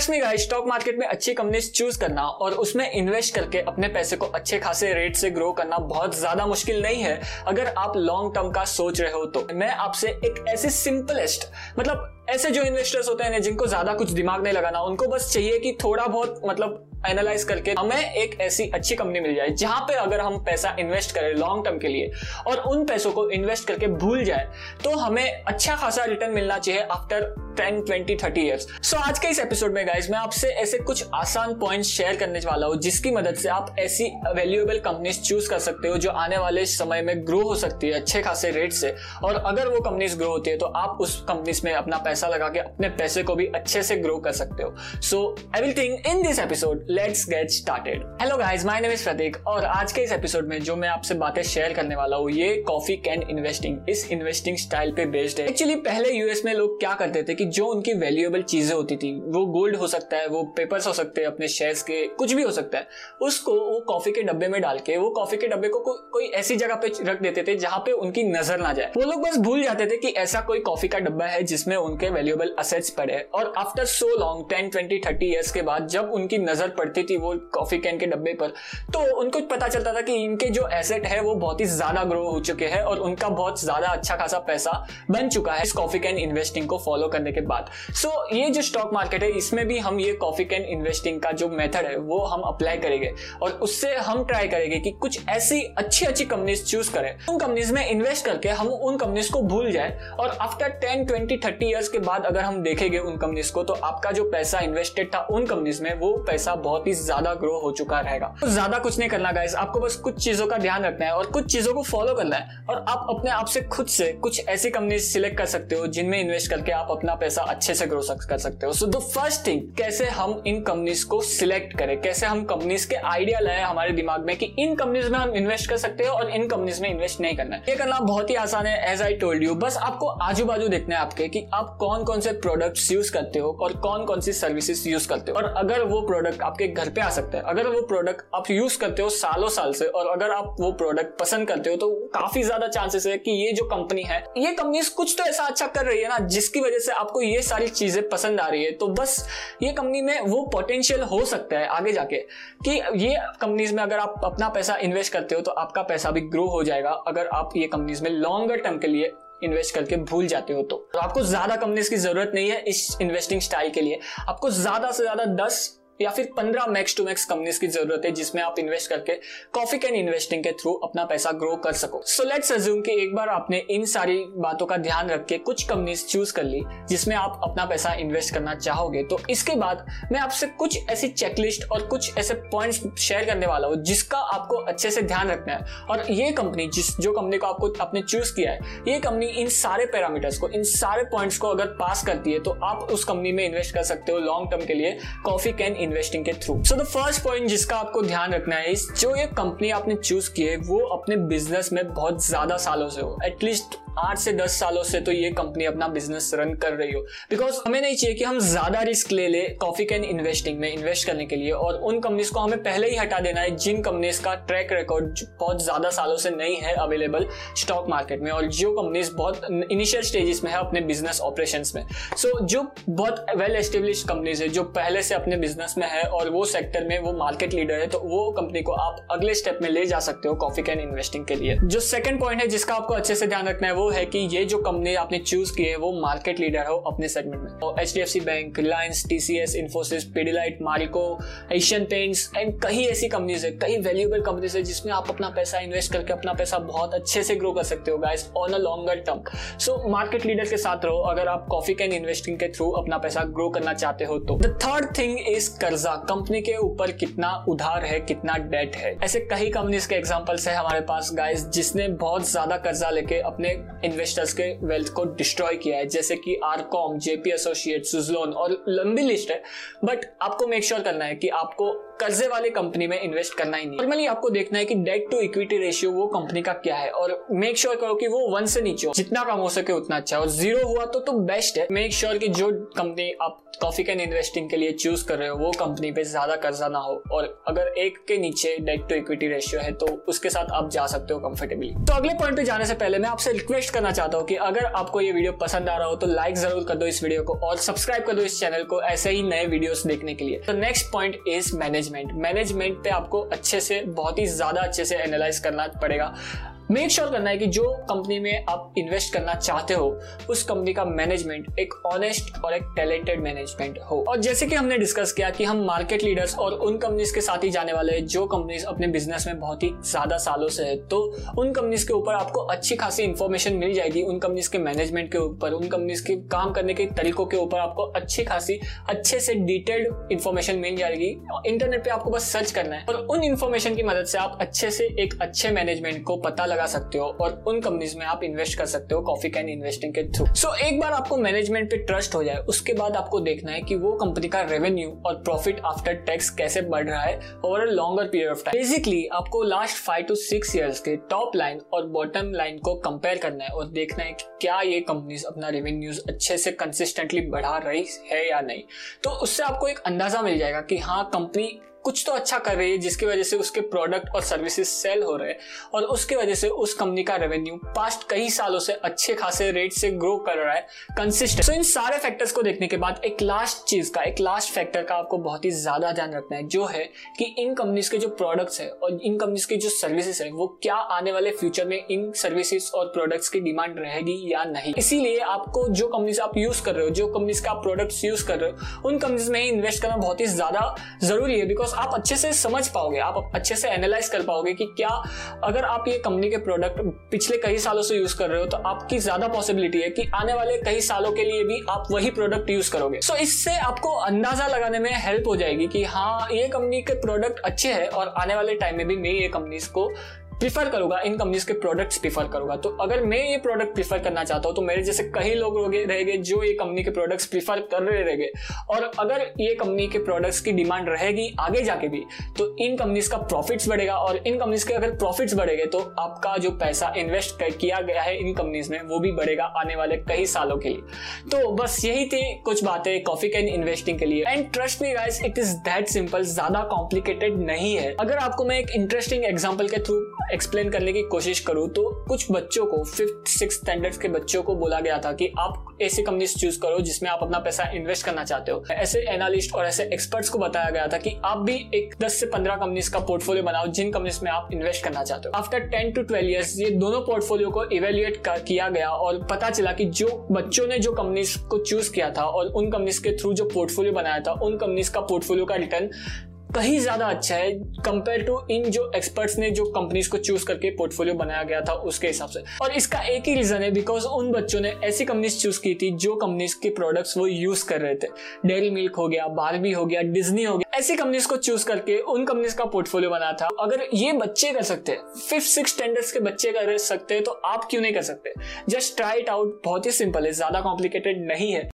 Trust में guys stock market में अच्छी कंपनीज़ चूज़ करना और उसमें इन्वेस्ट करके अपने पैसे को अच्छे खासे रेट से ग्रो करना बहुत ज़्यादा मुश्किल नहीं है। अगर आप लॉन्ग टर्म का सोच रहे हो तो। मैं आपसे एक ऐसे सिंपलेस्ट मतलब ऐसे जो इन्वेस्टर्स होते हैं जिनको ज़्यादा कुछ दिमाग नहीं लगाना, उनको बस चाहिए कि थोड़ा बहुत मतलब एनालाइज करके हमें एक ऐसी अच्छी कंपनी मिल जाए, जहाँ पे अगर हम पैसा इन्वेस्ट करें लॉन्ग टर्म के लिए और उन पैसों को इन्वेस्ट करके भूल जाए तो हमें अच्छा खासा रिटर्न मिलना चाहिए after ten twenty thirty years so आज के इस एपिसोड में गाइज़ मैं आपसे ऐसे कुछ आसान पॉइंट शेयर करने वाला हूँ, जिसकी मदद से आप ऐसी वैल्यूएबल कंपनीज़ चूज़ कर सकते हो, जो आने वाले समय में ग्रो हो सकती है, अच्छे खासे रेट से। और अगर वो कंपनीज़ ग्रो होती है तो आप उस कंपनीज़ में अपना पैसा लगा के अपने पैसे को भी अच्छे से ग्रो कर सकते हो। So will think in this episode let's get started hello guys my name is Prateek और आज के इस एपिसोड में जो मैं आपसे बातें शेयर करने वाला हूँ, ये कॉफ़ी कैन इन्वेस्टिंग इस इन्वेस्टिंग स्टाइल पे बेस्ड है। एक्चुअली पहले यूएस में लोग क्या करते थे कि जो उनकी वैल्यूएबल चीज़ें होती थी वो गोल्ड हो सकता है वो पेपर्स हो सकते हैं अपने शेयर्स के कुछ भी हो सकता है उसको वो कॉफ़ी के डब्बे में डाल के वो कॉफ़ी के डब्बे को को, कोई ऐसी जगह पे रख देते थे जहाँ पे उनकी नज़र ना जाए। वो लोग बस भूल जाते थे कि ऐसा कोई कॉफ़ी का डब्बा है जिसमें उनके वैल्यूएबल असेट्स पड़े और after so long ten twenty thirty years के बाद जब उनकी नज़र पड़ती थी वो कॉफ़ी कैन के डब्बे पर तो उनको पता चलता था कि इनके जो एसेट है वो बहुत ही ज़्यादा ग्रो हो चुके हैं और उनका बहुत ज़्यादा अच्छा खासा पैसा बन चुका है। इस कॉफ़ी कैन इन्वेस्टिंग को फॉलो करने के बाद सो so, ये जो स्टॉक मार्केट है इसमें भी हम ये कॉफ़ी कैन इन्वेस्टिंग का जो मेथड है वो हम अप्लाई करेंगे। और उससे हम ट्राई करेंगे कि कुछ ऐसी अच्छी अच्छी कंपनीज़ चूज़ करें। उन कंपनीज़ में इन्वेस्ट करके हम उन कंपनीज़ को भूल जाए। और after ten twenty thirty years के बाद अगर हम देखेंगे उन कंपनीज़ को तो आपका जो पैसा इन्वेस्टेड था उन कंपनीज़ में वो पैसा बहुत ही ज़्यादा ग्रो हो चुका रहेगा। तो ज़्यादा कुछ नहीं करना गाइस आपको बस कुछ चीज़ों का ध्यान रखना है और कुछ चीज़ों को फॉलो करना है। और आप अपने आप से खुद से कुछ ऐसी कंपनीज़ सिलेक्ट कर सकते हो जिनमें इन्वेस्ट करके आप अपना पैसा अच्छे से ग्रो कर सकते हो। सो द फ़र्स्ट थिंग कैसे हम इन कंपनीज़ को सिलेक्ट करें? कैसे हम कंपनीज़ के आइडिया लाए हमारे दिमाग में कि इन कंपनीज़ में हम इन्वेस्ट कर सकते हैं और इन कंपनीज़ में इन्वेस्ट नहीं करना है? ये करना बहुत ही आसान है एज आई टोल्ड यू बस आपको आजू बाजू देखना है आपके कि आप कौन कौन से प्रोडक्ट्स यूज़ करते हो और कौन कौन सी सर्विसेज़ यूज़ करते हो। और अगर वो प्रोडक्ट आपके घर पे आ सकता है, अगर वो प्रोडक्ट आप यूज़ करते हो सालों साल से और अगर आप वो प्रोडक्ट पसंद करते हो तो काफ़ी ज़्यादा चांसेस है कि ये जो कंपनी है, ये कंपनी कुछ तो ऐसा अच्छा कर रही है ना, जिसकी वजह से आपको ये सारी चीज़ें पसंद आ रही है तो बस ये कंपनी में वो पोटेंशियल हो सकता है आगे जाके कि ये कंपनीज़ में अगर आप अपना पैसा इन्वेस्ट करते हो तो आपका पैसा भी ग्रो हो जाएगा अगर आप ये कंपनीज़ में लॉन्गर टर्म के लिए इन्वेस्ट करके भूल जाते हो तो, तो आपको ज़्यादा कंपनीज़ की ज़रूरत नहीं है इस इन्वेस्टिंग स्टाइल के लिए। आपको ज़्यादा से ज़्यादा दस या फिर पंद्रह मैक्स टू मैक्स कंपनीज़ की ज़रूरत है जिसमें आप इन्वेस्ट करके कॉफ़ी कैन इन्वेस्टिंग के थ्रू अपना पैसा ग्रो कर सको। सो लेट्स अज्यूम कि एक बार आपने इन सारी बातों का ध्यान रख के कुछ कंपनीज़ चूज़ कर ली जिसमें आप अपना पैसा इन्वेस्ट करना चाहोगे तो इसके बाद मैं आपसे कुछ ऐसी चेकलिस्ट और कुछ ऐसे पॉइंट्स शेयर करने वाला हूँ जिसका आपको अच्छे से ध्यान रखना है। और ये कंपनी जिस, जो कंपनी को आपको आपने चूज़ किया है, ये कंपनी इन सारे पैरामीटर्स को, इन सारे पॉइंट्स को अगर पास करती है तो आप उस कंपनी में इन्वेस्ट कर सकते हो लॉन्ग टर्म के लिए। कॉफ़ी कैन इन्वेस्टिंग के through so the first point जिसका आपको ध्यान रखना है जो ये कंपनी आपने चूज़ की है, वो अपने बिज़नेस में बहुत ज़्यादा सालों से हो एटलीस्ट आठ से दस सालों से तो ये कंपनी अपना बिज़नेस रन कर रही हो। बिकॉज़ हमें नहीं चाहिए कि हम ज़्यादा रिस्क ले ले कॉफ़ी कैन इन्वेस्टिंग में इन्वेस्ट करने के लिए। और उन कंपनीज़ को हमें पहले ही हटा देना है जिन कंपनीज़ का ट्रैक रिकॉर्ड बहुत ज़्यादा सालों से नहीं है अवेलेबल स्टॉक मार्केट में। और जो कंपनीज़ बहुत इनिशियल स्टेजेस में है अपने बिज़नेस ऑपरेशन में। सो so, जो बहुत वेल एस्टेब्लिश कंपनीज़ है जो पहले से अपने बिज़नेस में है और वो सेक्टर में वो मार्केट लीडर है तो वो कंपनी को आप अगले स्टेप में ले जा सकते हो कॉफ़ी कैन इन्वेस्टिंग के लिए। जो सेकंड पॉइंट है जिसका आपको अच्छे से ध्यान रखना है वो है कि ये जो कंपनी आपने चूज़ की है, वो मार्केट लीडर हो अपने सेगमेंट में। H D F C bank Reliance TCS Infosys Pidilite Marico Asian paints and कई ऐसी कंपनीज़ है कई वैल्यूएबल कंपनीज़ है जिसमें आप अपना पैसा इन्वेस्ट करके अपना पैसा बहुत अच्छे से ग्रो कर सकते हो guys on a longer term so market leader के साथ रहो, अगर आप कॉफ़ी कैन इन्वेस्टिंग के थ्रू अपना पैसा ग्रो करना चाहते हो तो। द थर्ड थिंग इज़ कर्जा। कंपनी के ऊपर कितना उधार है, कितना डेट है। ऐसे कई कंपनीज़ के एग्जाम्पल्स है हमारे पास गाइस जिसने बहुत ज़्यादा कर्जा लेके अपने इन्वेस्टर्स के वेल्थ को डिस्ट्रॉय किया है, जैसे कि आरकॉम जेपी एसोसिएट सुजलोन और लंबी लिस्ट है। बट आपको मेक श्योर sure करना है कि आपको कर्जे वाले कंपनी में इन्वेस्ट करना ही नहीं। नॉर्मली आपको देखना है कि डेट टू इक्विटी रेशियो वो कंपनी का क्या है और मेक श्योर sure करो कि वो वन से नीचे हो। जितना कम हो सके उतना अच्छा और ज़ीरो हुआ तो तो बेस्ट है। मेक श्योर sure कि जो कंपनी आप कॉफ़ी कैन इन्वेस्टिंग के लिए चूज़ कर रहे हो, वो कंपनी पे ज़्यादा कर्जा ना हो। और अगर एक के नीचे डेट टू इक्विटी रेशियो है तो उसके साथ आप जा सकते हो कंफर्टेबली तो अगले पॉइंट पे जाने से पहले मैं आपसे रिक्वेस्ट करना चाहता हूँ कि अगर आपको ये वीडियो पसंद आ रहा हो तो लाइक ज़रूर कर दो इस वीडियो को और सब्सक्राइब कर दो इस चैनल को ऐसे ही नए वीडियोस देखने के लिए। तो next point is management management management पे आपको अच्छे से बहुत ही ज़्यादा अच्छे से एनालाइज करना पड़ेगा। मेक श्योर sure करना है कि जो कंपनी में आप इन्वेस्ट करना चाहते हो, उस कंपनी का मैनेजमेंट एक ऑनेस्ट और एक टैलेंटेड मैनेजमेंट हो। और जैसे कि हमने डिस्कस किया कि हम मार्केट लीडर्स और उन कंपनीज़ के साथ ही जाने वाले हैं, जो कंपनीज़ अपने बिज़नेस में बहुत ही ज़्यादा सालों से है तो उन कंपनीज़ के ऊपर आपको अच्छी खासी इंफॉर्मेशन मिल जाएगी उन कंपनीज़ के मैनेजमेंट के ऊपर, उन कंपनीज़ के काम करने के तरीकों के ऊपर आपको अच्छी खासी, अच्छे से डिटेल्ड इंफॉर्मेशन मिल जाएगी। इंटरनेट पे आपको बस सर्च करना है। और उन इंफॉर्मेशन की मदद से आप अच्छे से एक अच्छे मैनेजमेंट को पता लगा सकते हो और उन कंपनीज़ में आप इन्वेस्ट कर सकते हो कॉफ़ी कैन इन्वेस्टिंग के थ्रू सो so, एक बार आपको मैनेजमेंट पे ट्रस्ट हो जाए उसके बाद आपको देखना है कि वो कंपनी का रेवेन्यू और प्रॉफिट आफ्टर टैक्स कैसे बढ़ रहा है over a longer period of time basically आपको last five to six years के टॉप लाइन और बॉटम लाइन को कंपेयर करना है और देखना है कि क्या ये कंपनीज़ अपना रेवेन्यूज अच्छे से कंसिस्टेंटली बढ़ा रही है या नहीं. तो उससे आपको एक अंदाज़ा मिल जाएगा कि हाँ कंपनी कुछ तो अच्छा कर रही है, जिसकी वजह से उसके प्रोडक्ट और सर्विसेज़ सेल हो रहे हैं और उसकी वजह से उस कंपनी का रेवेन्यू पास्ट कई सालों से अच्छे खासे रेट से ग्रो कर रहा है कंसिस्टेंट सो इन सारे फैक्टर्स को देखने के बाद एक लास्ट चीज़ का, एक लास्ट फैक्टर का आपको बहुत ही ज़्यादा ध्यान रखना है, जो है कि इन कंपनीज़ के जो प्रोडक्ट्स है और इन कंपनीज़ के जो सर्विसेज़ है, वो क्या आने वाले फ्यूचर में इन सर्विसेज़ और प्रोडक्ट्स की डिमांड रहेगी या नहीं? इसीलिए आपको जो कंपनीज़ आप यूज़ कर रहे हो, जो कंपनीज़ का आप प्रोडक्ट्स यूज़ कर रहे हो, उन कंपनीज़ में इन्वेस्ट करना बहुत ही ज़्यादा ज़रूरी है बिकॉज़ बिकॉज़ आप अच्छे से समझ पाओगे आप अच्छे से एनालाइज कर पाओगे कि क्या अगर आप ये कंपनी के प्रोडक्ट पिछले कई सालों से यूज़ कर रहे हो तो आपकी ज़्यादा पॉसिबिलिटी है कि आने वाले कई सालों के लिए भी आप वही प्रोडक्ट यूज़ करोगे। सो so, इससे आपको अंदाज़ा लगाने में हेल्प हो जाएगी कि हाँ ये कंपनी के प्रोडक्ट अच्छे है और आने वाले टाइम में भी मैं ये कंपनी को प्रीफर करूँगा इन कंपनीज़ के प्रोडक्ट्स प्रीफर करूँगा। तो अगर मैं ये प्रोडक्ट प्रीफर करना चाहता हूँ तो मेरे जैसे कई लोग रहेंगे जो ये कंपनी के प्रोडक्ट्स प्रीफर कर रहे रहेंगे। और अगर ये कंपनी के प्रोडक्ट्स की डिमांड रहेगी आगे जाके भी तो इन कंपनीज़ का प्रॉफिट्स बढ़ेगा। और इन कंपनीज़ के अगर प्रॉफिट्स बढ़ेंगे तो आपका जो पैसा इन्वेस्ट किया गया है इन कंपनीज़ में, वो भी बढ़ेगा आने वाले कई सालों के लिए। तो बस यही थी कुछ बातें कॉफ़ी कैन इन्वेस्टिंग के लिए। And trust me guys it is that simple ज़्यादा कॉम्प्लिकेटेड नहीं है। अगर आपको मैं एक इंटरेस्टिंग एग्ज़ाम्पल के थ्रू एक्सप्लेन करने की कोशिश करूँ तो कुछ बच्चों को फिफ्थ सिक्स स्टैंडर्ड के बच्चों को बोला गया था कि आप ऐसी कंपनीज़ चूज़ करो जिसमें आप अपना पैसा इन्वेस्ट करना चाहते हो। ऐसे एनालिस्ट और ऐसे एक्सपर्ट्स को बताया गया था कि आप भी एक 10 से 15 कंपनीज़ का पोर्टफोलियो बनाओ जिन कंपनीज़ में आप इन्वेस्ट करना चाहते हो। आफ्टर 10 टू 12 इयर्स ये दोनों पोर्टफोलियो को इवेल्युएट किया गया और पता चला कि जो बच्चों ने जो कंपनीज़ को चूज़ किया था और उन कंपनीज़ के थ्रू जो पोर्टफोलियो बनाया था, उन कंपनीज़ का पोर्टफोलियो का रिटर्न कहीं ज़्यादा अच्छा है कंपेयर टू इन जो एक्सपर्ट्स ने जो कंपनीज़ को चूज़ करके पोर्टफोलियो बनाया गया था उसके हिसाब से। और इसका एक ही रीजन है बिकॉज़ उन बच्चों ने ऐसी कंपनीज़ चूज़ की थी जो कंपनीज़ के प्रोडक्ट्स वो यूज़ कर रहे थे। डेयरी मिल्क हो गया बारबी हो गया डिज्नी हो गया, ऐसी कंपनीज़ को चूज़ करके उन कंपनीज़ का पोर्टफोलियो बना था। अगर ये बच्चे कर सकते हैं फिफ्थ सिक्स स्टैंडर्ड्स के बच्चे कर सकते हैं तो आप क्यों नहीं कर सकते? जस्ट ट्राई इट आउट बहुत ही सिंपल है, ज़्यादा कॉम्प्लिकेटेड नहीं है।